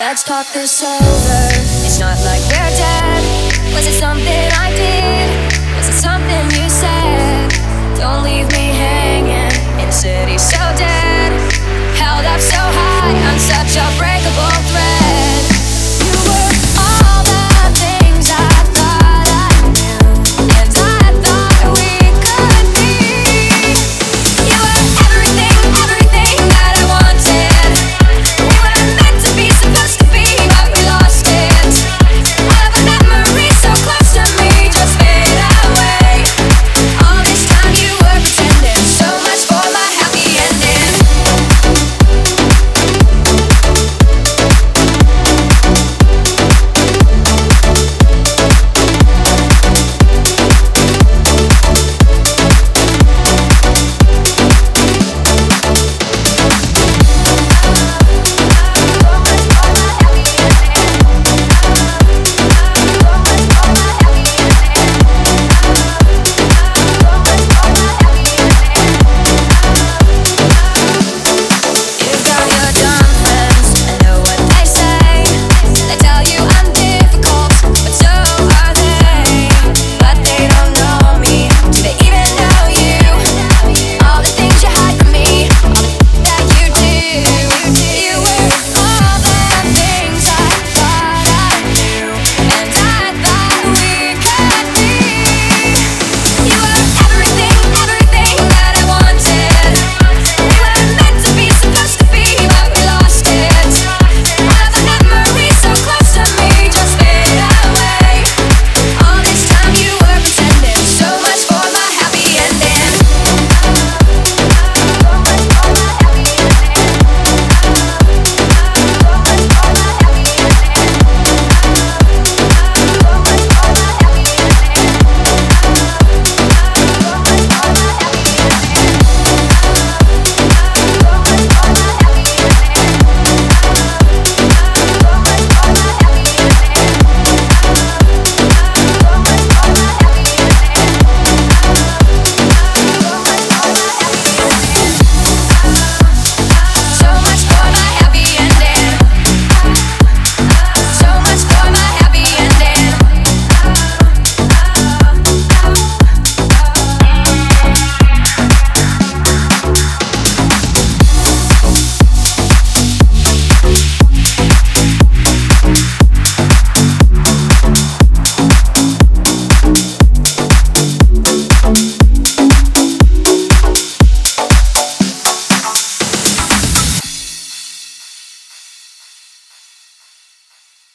Let's talk this over. It's not like we're dead. Was it something I